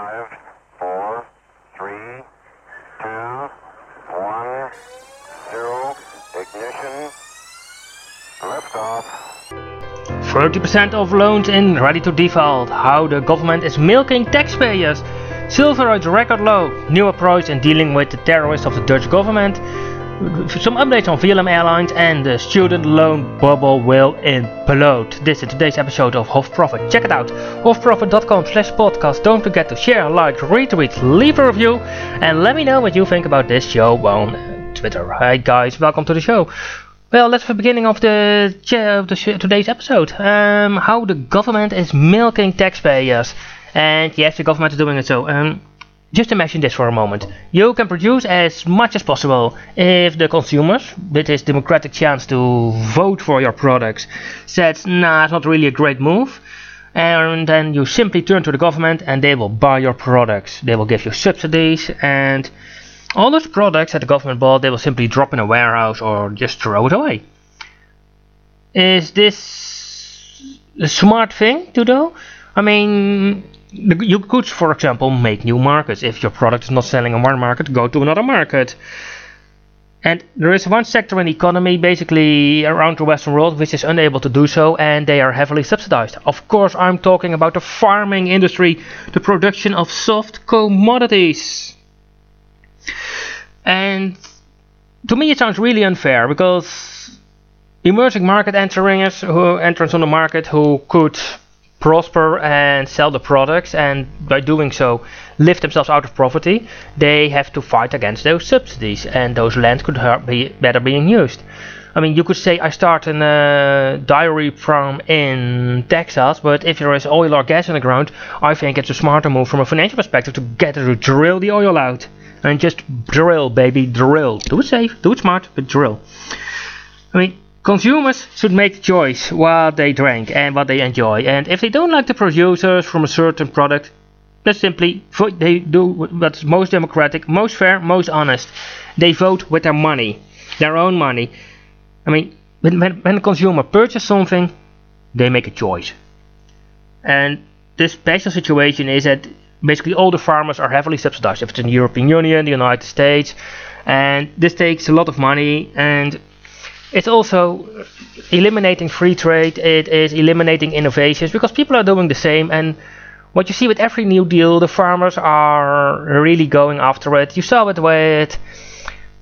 Five, four, three, two, one, zero. Ignition. Liftoff. 30% of loans in ready to default. How the government is milking taxpayers. Silver at record low. New approach in dealing with the terrorists of the Dutch government. Some updates on VLM Airlines and the student loan bubble will implode. This is today's episode of Hof Profit. Check it out. hofprofit.com slash podcast. Don't forget to share, like, retweet, leave a review, and let me know what you think about this show on Twitter. Hi guys, welcome to the show. Well, that's the beginning of the, of the today's episode. Um, how the government is milking taxpayers. And yes, the government is doing it so. Um, just imagine this for a moment. You can produce as much as possible if the consumers, with this democratic chance to vote for your products, says, nah, it's not really a great move. And then you simply turn to the government and they will buy your products. They will give you subsidies and all those products that the government bought, they will simply drop in a warehouse or just throw it away. Is this a smart thing to do? I mean, you could, for example, make new markets. If your product is not selling in one market, go to another market. And there is one sector in the economy, basically around the Western world, which is unable to do so, and they are heavily subsidized. Of course, I'm talking about the farming industry, the production of soft commodities. And to me, it sounds really unfair because emerging market entrants who entrants on the market who could prosper and sell the products and by doing so lift themselves out of poverty they have to fight against those subsidies and those lands could be better being used. I mean you could say I start a uh, dairy farm in Texas but if there is oil or gas in the ground I think it's a smarter move from a financial perspective to get to drill the oil out. And just drill baby drill. Do it safe do it smart but drill. I mean Consumers should make the choice what they drink and what they enjoy, and if they don't like the producers from a certain product, then simply they do what's most democratic, most fair, most honest. They vote with their money, their own money. I mean, when, when a consumer purchases something, they make a choice. And this special situation is that basically all the farmers are heavily subsidized. If it's in the European Union, the United States, and this takes a lot of money and it's also eliminating free trade. It is eliminating innovations because people are doing the same. And what you see with every new deal, the farmers are really going after it. You saw it with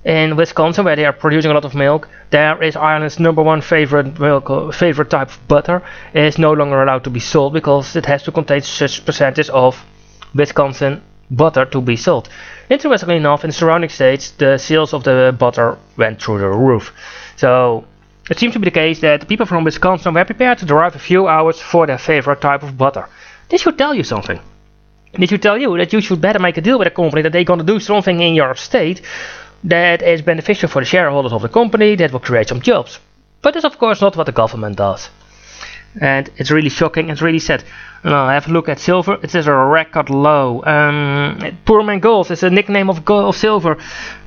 in Wisconsin, where they are producing a lot of milk. There is Ireland's number one favorite milk, favorite type of butter, is no longer allowed to be sold because it has to contain such percentage of Wisconsin butter to be sold. Interestingly enough, in the surrounding states, the sales of the butter went through the roof. So it seems to be the case that people from Wisconsin were prepared to drive a few hours for their favorite type of butter. This should tell you something. This should tell you that you should better make a deal with a company that they're going to do something in your state that is beneficial for the shareholders of the company, that will create some jobs. But that's of course not what the government does. And it's really shocking, it's really sad. Now, have a look at silver. It is a record low. Um, Poor Man Gold is a nickname of, gold, of silver,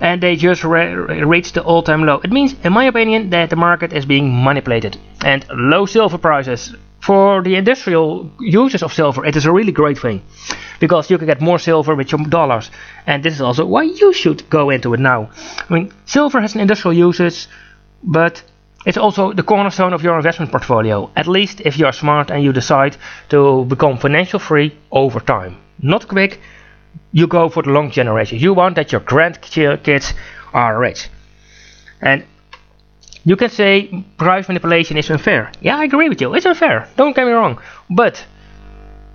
and they just re reached the all-time low. It means, in my opinion, that the market is being manipulated. And low silver prices for the industrial users of silver, it is a really great thing because you can get more silver with your dollars. And this is also why you should go into it now. I mean, silver has an industrial usage, but it's also the cornerstone of your investment portfolio, at least if you are smart and you decide to become financial free over time. Not quick, you go for the long generation. You want that your grandkids are rich. And you can say price manipulation is unfair. Yeah, I agree with you. It's unfair. Don't get me wrong. But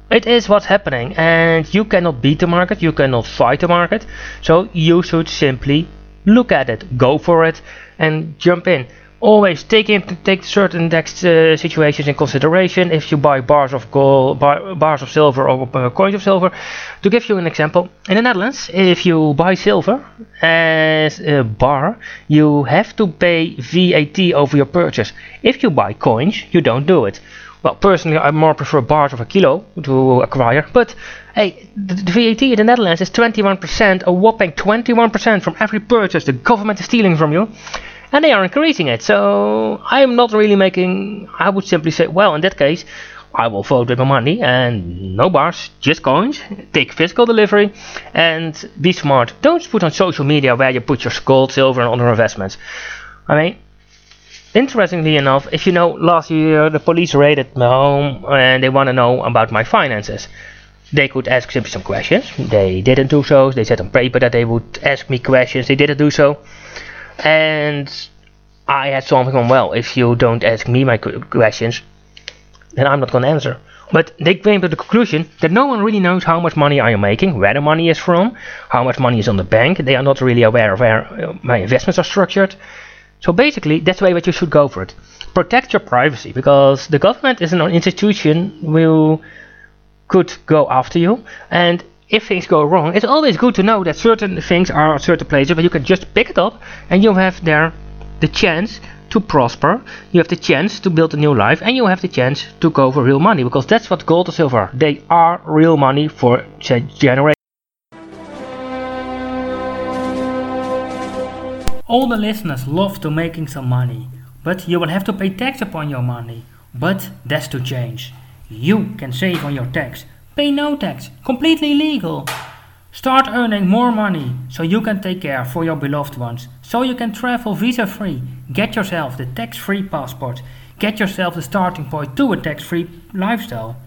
it is what's happening, and you cannot beat the market, you cannot fight the market. So you should simply look at it, go for it, and jump in always take in take certain index uh, situations in consideration. If you buy bars of gold bar, bars of silver or uh, coins of silver. To give you an example in the netherlands if you buy silver as a bar you have to pay vat over your purchase. If you buy coins you don't do it. Well personally i more prefer bars of a kilo to acquire but hey the, the vat in the netherlands is 21% a whopping 21% from every purchase the government is stealing from you and they are increasing it. So I'm not really making. I would simply say, well, in that case, I will vote with my money and no bars, just coins. Take physical delivery and be smart. Don't put on social media where you put your gold, silver, and other investments. I mean, interestingly enough, if you know, last year the police raided my home and they want to know about my finances. They could ask simply some questions. They didn't do so. They said on paper that they would ask me questions. They didn't do so. And I had something well, if you don't ask me my questions, then I'm not going to answer. But they came to the conclusion that no one really knows how much money I am making, where the money is from, how much money is on the bank. They are not really aware of where uh, my investments are structured. So basically, that's the way that you should go for it. Protect your privacy, because the government is an institution who could go after you, and if things go wrong, it's always good to know that certain things are at certain places where you can just pick it up and you have there the chance to prosper, you have the chance to build a new life, and you have the chance to go for real money because that's what gold and silver are. They are real money for generations. All the listeners love to making some money, but you will have to pay tax upon your money. But that's to change. You can save on your tax. Pay no tax, completely legal. Start earning more money so you can take care for your beloved ones, so you can travel visa free. Get yourself the tax free passport. Get yourself the starting point to a tax free lifestyle.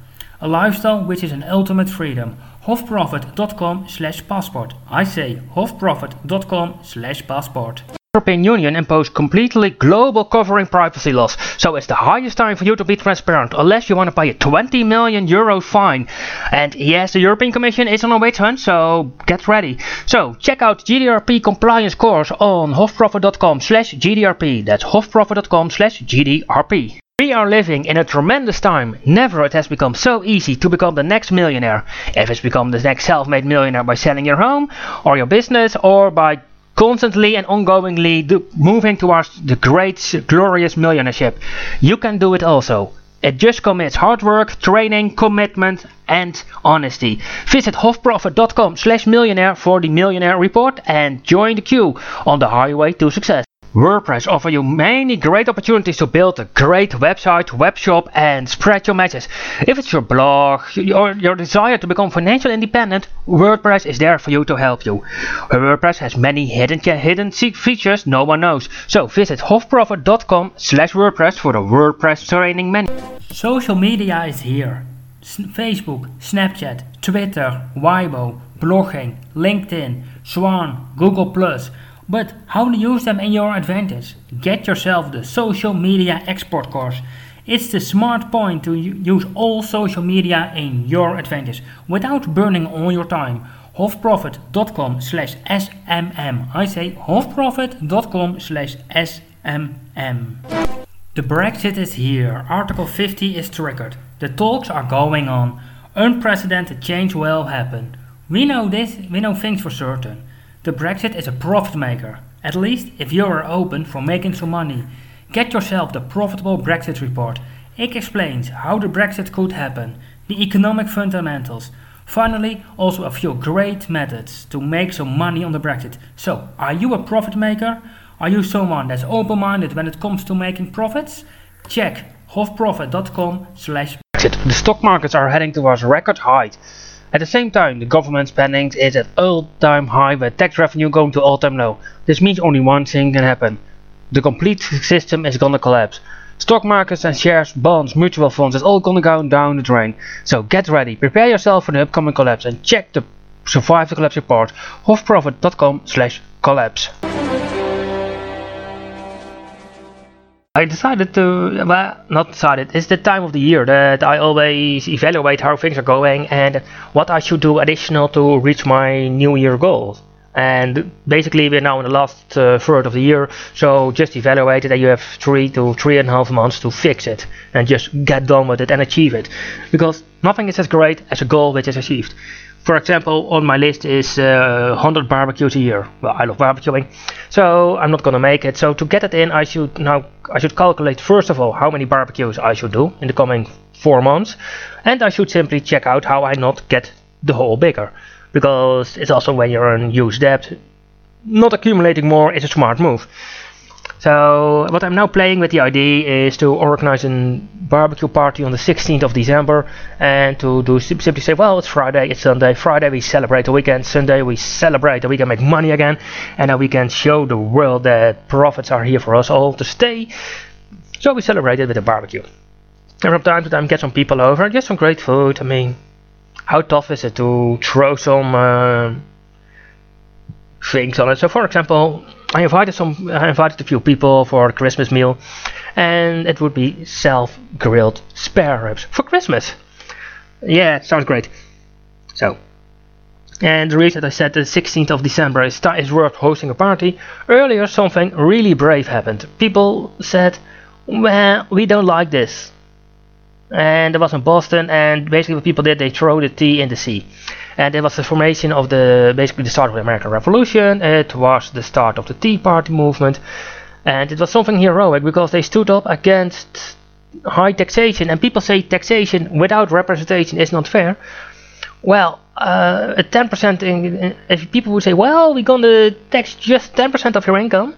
A lifestyle which is an ultimate freedom. Hofprofit.com slash passport. I say hofprofit.com slash passport. European Union imposed completely global covering privacy laws, so it's the highest time for you to be transparent, unless you want to pay a 20 million euro fine. And yes, the European Commission is on a witch hunt, so get ready. So check out GDRP compliance course on hofprofit.com slash GDRP. That's hofprofit.com slash GDRP. We are living in a tremendous time. Never it has become so easy to become the next millionaire. If it's become the next self-made millionaire by selling your home or your business or by constantly and ongoingly moving towards the great, glorious millionaireship. You can do it also. It just commits hard work, training, commitment, and honesty. Visit hofprofit.com slash millionaire for the millionaire report and join the queue on the highway to success. WordPress offer you many great opportunities to build a great website, webshop and spread your message. If it's your blog or your desire to become financially independent, WordPress is there for you to help you. WordPress has many hidden hidden features no one knows. So visit hofprofit.com slash WordPress for the WordPress training menu. Social media is here. Facebook, Snapchat, Twitter, Weibo, blogging, LinkedIn, Swan, Google+, but how to use them in your advantage? Get yourself the social media export course. It's the smart point to use all social media in your advantage without burning all your time. Hofprofit.com slash SMM. I say hofprofit.com slash SMM. The Brexit is here. Article 50 is triggered. The talks are going on. Unprecedented change will happen. We know this, we know things for certain. The Brexit is a profit maker, at least if you are open for making some money. Get yourself the Profitable Brexit Report. It explains how the Brexit could happen, the economic fundamentals. Finally, also a few great methods to make some money on the Brexit. So, are you a profit maker? Are you someone that's open-minded when it comes to making profits? Check hofprofit.com slash Brexit. The stock markets are heading towards record height. At the same time, the government spending is at all-time high with tax revenue going to all-time low. This means only one thing can happen. The complete system is gonna collapse. Stock markets and shares, bonds, mutual funds, it's all gonna go down the drain. So get ready, prepare yourself for the upcoming collapse and check the Survive the Collapse report, hofprofit.com slash collapse. I decided to, well, not decided, it's the time of the year that I always evaluate how things are going and what I should do additional to reach my new year goals. And basically we're now in the last uh, third of the year, so just evaluate and you have three to three and a half months to fix it and just get done with it and achieve it. Because nothing is as great as a goal which is achieved. For example, on my list is uh, 100 barbecues a year. Well, I love barbecuing, so I'm not gonna make it. So to get it in, I should now I should calculate first of all how many barbecues I should do in the coming four months, and I should simply check out how I not get the hole bigger, because it's also when you're in huge debt, not accumulating more is a smart move. So what I'm now playing with the idea is to organize a barbecue party on the 16th of December and to do simply say, well, it's Friday, it's Sunday. Friday we celebrate the weekend. Sunday we celebrate that we can make money again, and then we can show the world that profits are here for us all to stay. So we celebrate it with a barbecue. And from time to time get some people over, and get some great food. I mean, how tough is it to throw some uh, things on it? So, for example, I invited some. I invited a few people for a Christmas meal, and it would be self-grilled spare ribs for Christmas. Yeah, it sounds great. So, and the reason I said the 16th of December is, is worth hosting a party. Earlier, something really brave happened. People said, "Well, we don't like this," and it was in Boston. And basically, what people did, they throw the tea in the sea and it was the formation of the basically the start of the American Revolution. It was the start of the Tea Party movement, and it was something heroic because they stood up against high taxation. And people say taxation without representation is not fair. Well, uh, a 10% in, if people would say, well, we're going to tax just 10% of your income,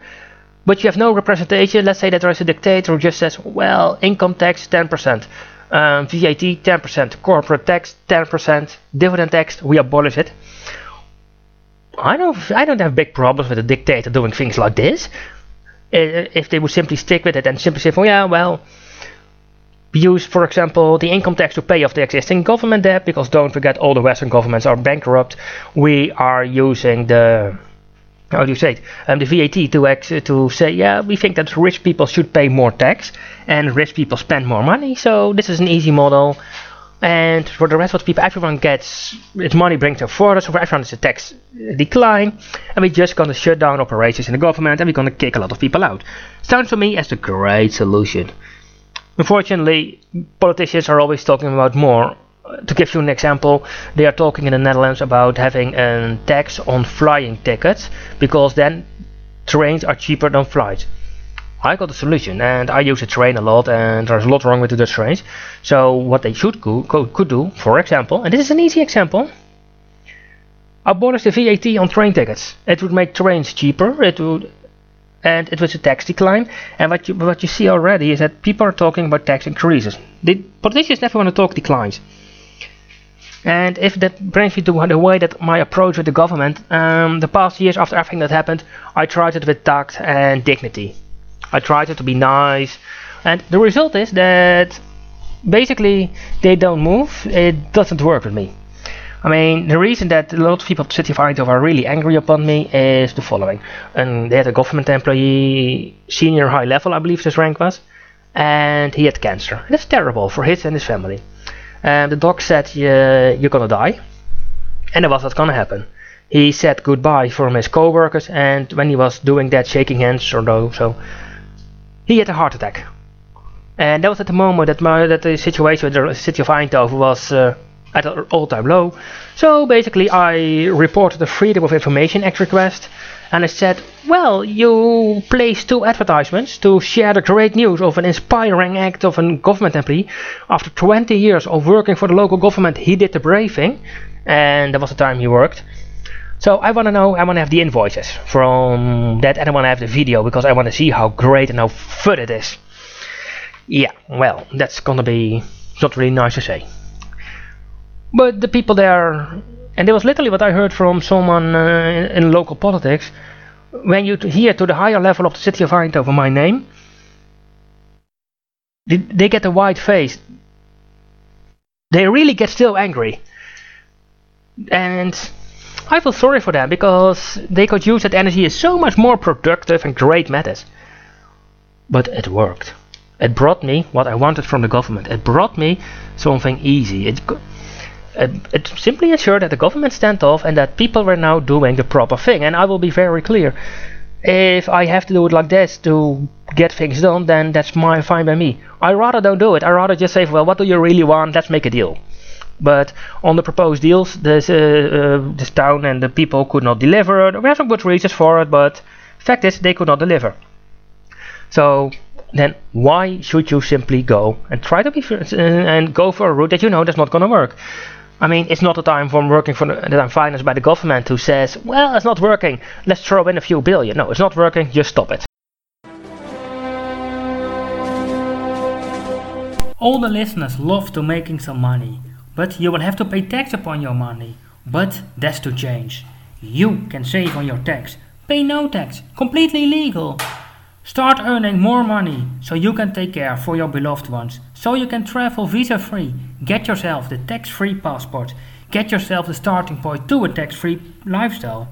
but you have no representation. Let's say that there is a dictator who just says, well, income tax 10% um, VAT 10%, corporate tax 10%, dividend tax we abolish it. I don't I don't have big problems with a dictator doing things like this. If they would simply stick with it and simply say, well, yeah, well, use, for example, the income tax to pay off the existing government debt, because don't forget all the Western governments are bankrupt. We are using the how do you say it? Um, the VAT to ex- to say, yeah, we think that rich people should pay more tax and rich people spend more money. So this is an easy model. And for the rest of the people, everyone gets its money brings them forward. So for everyone, it's a tax decline, and we're just gonna shut down operations in the government, and we're gonna kick a lot of people out. Sounds to me as a great solution. Unfortunately, politicians are always talking about more to give you an example, they are talking in the Netherlands about having a tax on flying tickets because then trains are cheaper than flights. I got a solution and I use a train a lot and there's a lot wrong with the Dutch trains. So what they should go, could do, for example, and this is an easy example, abolish the VAT on train tickets. It would make trains cheaper. It would and it was a tax decline. And what you what you see already is that people are talking about tax increases. The politicians never want to talk declines. And if that brings me to the way that my approach with the government, um, the past years after everything that happened, I tried it with tact and dignity. I tried it to be nice, and the result is that basically they don't move. It doesn't work with me. I mean, the reason that a lot of people at the City of Eindhoven are really angry upon me is the following. And they had a government employee, senior high level, I believe his rank was, and he had cancer. That's terrible for his and his family. And the doc said, you're gonna die. And that was what's gonna happen. He said goodbye from his co-workers, and when he was doing that, shaking hands or no, so he had a heart attack. And that was at the moment that my, that the situation with the city of Eindhoven was uh, at an all-time low. So basically, I reported a Freedom of Information Act request, and I said, well, you placed two advertisements to share the great news of an inspiring act of a government employee. After 20 years of working for the local government, he did the brave thing, and that was the time he worked. So I want to know, I want to have the invoices from that, and I want to have the video because I want to see how great and how fun it is. Yeah, well, that's gonna be not really nice to say. But the people there and it was literally what I heard from someone uh, in, in, local politics. When you hear to the higher level of the city of Eindhoven my name, they, they get a white face. They really get still angry. And I feel sorry for them because they could use that energy as so much more productive and great matters. But it worked. It brought me what I wanted from the government. It brought me something easy. It it, it simply ensured that the government stand off and that people were now doing the proper thing. And I will be very clear. If I have to do it like this to get things done, then that's my fine by me. I rather don't do it. I rather just say, well, what do you really want? Let's make a deal. But on the proposed deals, this, uh, uh, this town and the people could not deliver. There were some good reasons for it, but fact is, they could not deliver. So then why should you simply go and try to be uh, and go for a route that you know that's not going to work? I mean, it's not that I'm from working for the, that I'm financed by the government who says, well, it's not working. Let's throw in a few billion. No, it's not working. Just stop it. All the listeners love to making some money, but you will have to pay tax upon your money. But that's to change. You can save on your tax. Pay no tax. Completely legal. Start earning more money so you can take care for your beloved ones, so you can travel visa free. Get yourself the tax free passport. Get yourself the starting point to a tax free lifestyle.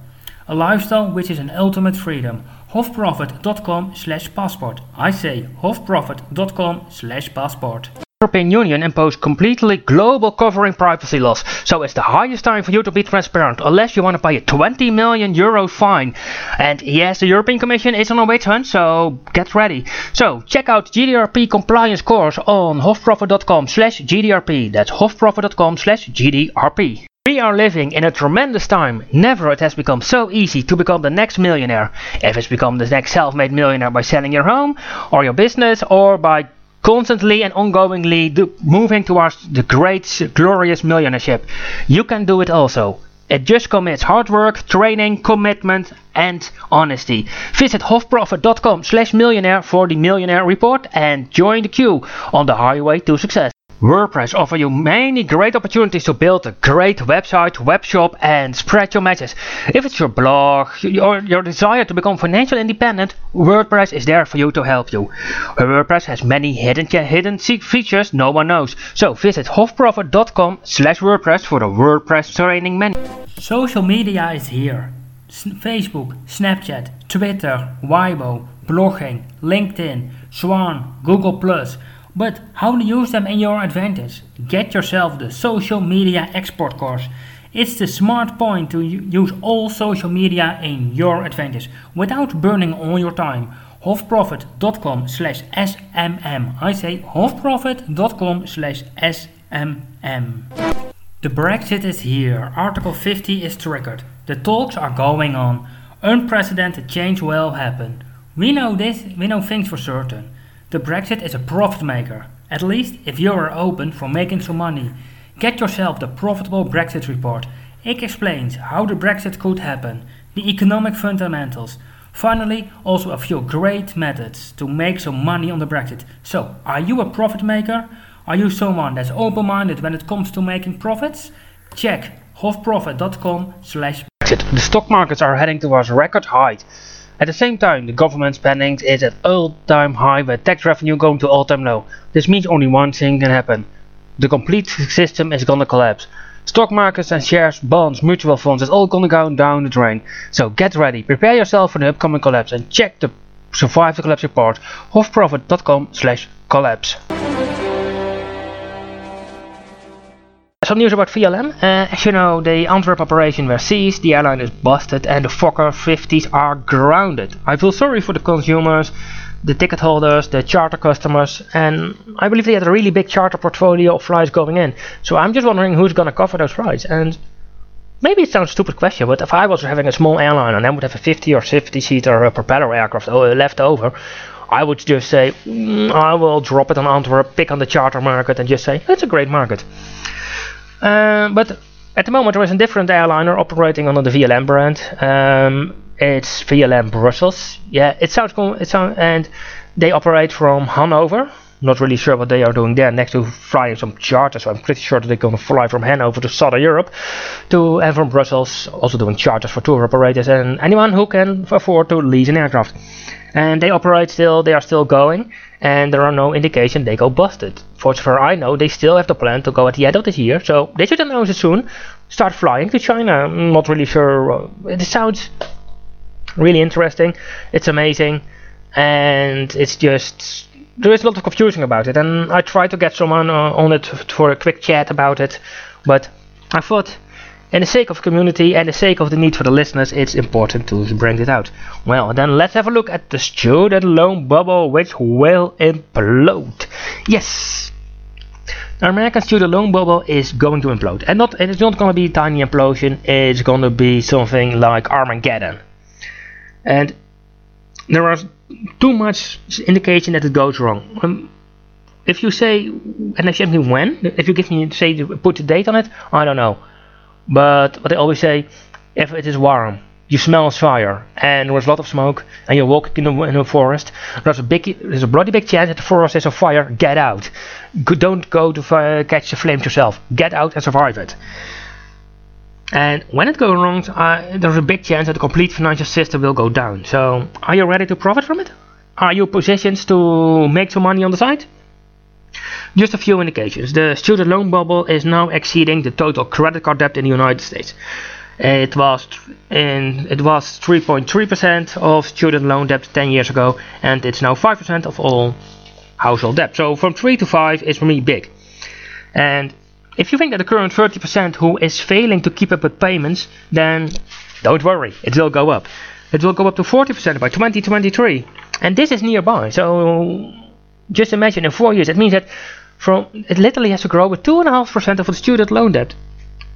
A lifestyle which is an ultimate freedom. Hofprofit.com slash passport. I say hofprofit.com slash passport. European Union imposed completely global covering privacy laws, so it's the highest time for you to be transparent, unless you want to pay a 20 million euro fine. And yes, the European Commission is on a witch hunt, so get ready. So check out GDRP compliance course on hofprofit.com slash GDRP. That's hofprofit.com slash GDRP. We are living in a tremendous time. Never it has become so easy to become the next millionaire. If it's become the next self-made millionaire by selling your home or your business or by constantly and ongoingly do, moving towards the great glorious millionaireship, you can do it also. It just commits hard work, training, commitment and honesty. Visit hofprofit.com slash millionaire for the millionaire report and join the queue on the highway to success. WordPress offer you many great opportunities to build a great website, web shop and spread your message. If it's your blog or your desire to become financially independent, WordPress is there for you to help you. WordPress has many hidden hidden features no one knows. So visit hofprofit.com slash WordPress for the WordPress training menu. Social media is here. Facebook, Snapchat, Twitter, Weibo, blogging, LinkedIn, Swan, Google+, but how to use them in your advantage? Get yourself the social media export course. It's the smart point to use all social media in your advantage without burning all your time. Hofprofit.com slash SMM. I say hofprofit.com slash SMM. The Brexit is here. Article 50 is triggered. The talks are going on. Unprecedented change will happen. We know this, we know things for certain. The Brexit is a profit maker, at least if you are open for making some money. Get yourself the Profitable Brexit Report. It explains how the Brexit could happen, the economic fundamentals. Finally, also a few great methods to make some money on the Brexit. So, are you a profit maker? Are you someone that's open-minded when it comes to making profits? Check hofprofit.com slash Brexit. The stock markets are heading towards record height. At the same time, the government spending is at all-time high with tax revenue going to all-time low. This means only one thing can happen. The complete system is gonna collapse. Stock markets and shares, bonds, mutual funds is all gonna go down the drain. So get ready, prepare yourself for the upcoming collapse and check the Survive the Collapse report hofprofit.com slash collapse. Some news about VLM. Uh, as you know, the Antwerp operation was seized, the airline is busted, and the Fokker 50s are grounded. I feel sorry for the consumers, the ticket holders, the charter customers, and I believe they had a really big charter portfolio of flights going in. So I'm just wondering who's gonna cover those flights. And maybe it sounds a stupid question, but if I was having a small airline and I would have a 50 or 50 seater propeller aircraft left over, I would just say, mm, I will drop it on Antwerp, pick on the charter market, and just say, it's a great market. Uh, but at the moment there is a different airliner operating under the VLM brand. Um, it's VLM Brussels. Yeah, it sounds cool. It sounds and they operate from Hanover. Not really sure what they are doing there. Next to flying some charters, so I'm pretty sure that they're going to fly from Hanover to Southern Europe, to and from Brussels, also doing charters for tour operators and anyone who can afford to lease an aircraft. And they operate still. They are still going and there are no indication they go busted. For as far I know, they still have the plan to go at the end of this year, so they should announce it soon. Start flying to China. I'm not really sure. Uh, it sounds really interesting. It's amazing, and it's just there is a lot of confusion about it. And I tried to get someone uh, on it for a quick chat about it, but I thought in the sake of community and the sake of the need for the listeners, it's important to bring it out. Well, then let's have a look at the student loan bubble which will implode. Yes! The American student loan bubble is going to implode. And not it's not gonna be a tiny implosion, it's gonna be something like Armageddon. And there is too much indication that it goes wrong. Um, if you say, and if you me when, if you give me say put a date on it, I don't know. But what I always say, if it is warm, you smell fire and there was a lot of smoke and you're walking in the, in the forest. There's a big, there's a bloody big chance that the forest is on fire. Get out. Go, don't go to uh, catch the flames yourself. Get out and survive it. And when it goes wrong, uh, there's a big chance that the complete financial system will go down. So, are you ready to profit from it? Are you positioned to make some money on the side? Just a few indications. The student loan bubble is now exceeding the total credit card debt in the United States. It was in it was 3.3% of student loan debt 10 years ago, and it's now 5% of all household debt. So from 3 to 5 is for me big. And if you think that the current 30% who is failing to keep up with payments, then don't worry, it will go up. It will go up to 40% by 2023, and this is nearby. So just imagine in four years, it means that from it literally has to grow with two and a half percent of the student loan debt.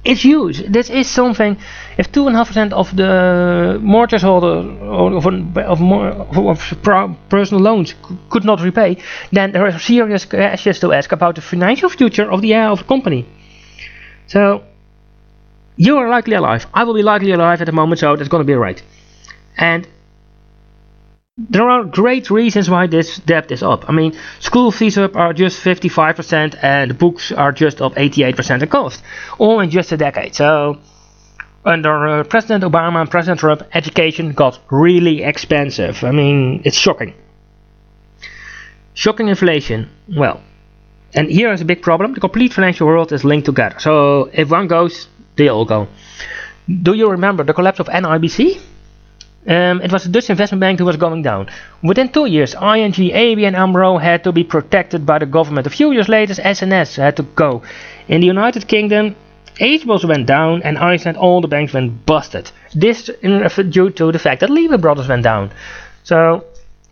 It's huge. This is something. If two and a half percent of the mortgage holder of, of, of, of personal loans could not repay, then there are serious questions to ask about the financial future of the of the company. So you are likely alive. I will be likely alive at the moment, so that's going to be right. And there are great reasons why this debt is up. I mean, school fees up are just 55% and books are just up 88% in cost, all in just a decade. So, under uh, President Obama and President Trump, education got really expensive. I mean, it's shocking. Shocking inflation. Well, and here is a big problem. The complete financial world is linked together. So, if one goes, they all go. Do you remember the collapse of NIBC? Um, it was a Dutch investment bank who was going down. Within two years, ING, ABN AMRO had to be protected by the government. A few years later, SNS had to go. In the United Kingdom, HBOS went down and Iceland, all the banks went busted. This due to the fact that Lehman Brothers went down. So,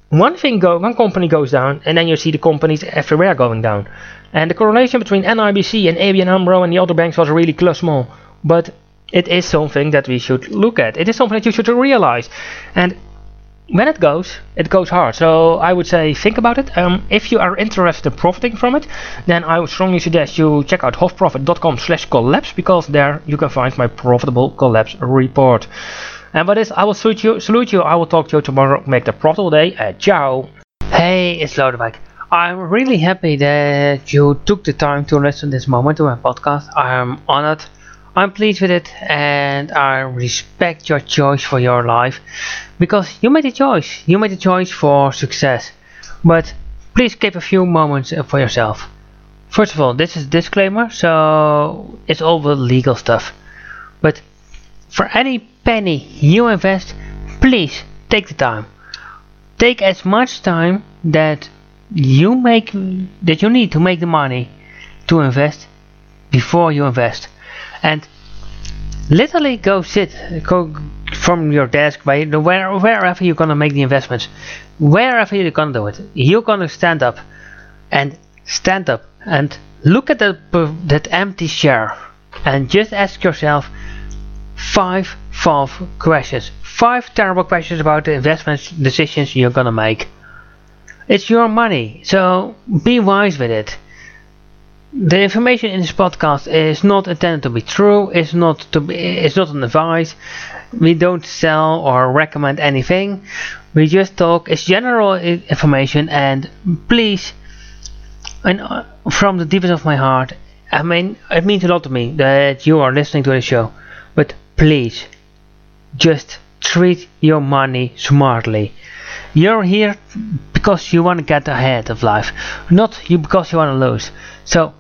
one thing go, one company goes down, and then you see the companies everywhere going down. And the correlation between NIBC and ABN AMRO and the other banks was really close small. But it is something that we should look at. It is something that you should realize. And when it goes, it goes hard. So I would say think about it. Um, if you are interested in profiting from it, then I would strongly suggest you check out hofprofit.com slash collapse because there you can find my profitable collapse report. And by this, I will salute you. Salute you. I will talk to you tomorrow. Make the profitable day. Uh, ciao. Hey, it's Lodewijk. I'm really happy that you took the time to listen this moment to my podcast. I'm honored I'm pleased with it and I respect your choice for your life because you made a choice. You made a choice for success. But please keep a few moments uh, for yourself. First of all, this is disclaimer, so it's all the legal stuff. But for any penny you invest, please take the time. Take as much time that you make that you need to make the money to invest before you invest and literally go sit go from your desk by where, wherever you're gonna make the investments wherever you're gonna do it you're gonna stand up and stand up and look at that that empty chair and just ask yourself five five questions five terrible questions about the investment decisions you're gonna make. It's your money so be wise with it the information in this podcast is not intended to be true. It's not to be. It's not an advice. We don't sell or recommend anything. We just talk. It's general information, and please, and uh, from the deepest of my heart, I mean, it means a lot to me that you are listening to the show. But please, just treat your money smartly. You're here because you want to get ahead of life, not you because you want to lose. So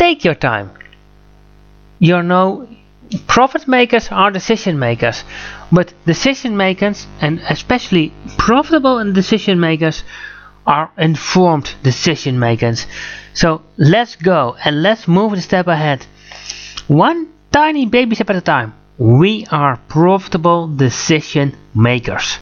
Take your time. You know, profit makers are decision makers, but decision makers, and especially profitable decision makers, are informed decision makers. So let's go and let's move a step ahead. One tiny baby step at a time. We are profitable decision makers.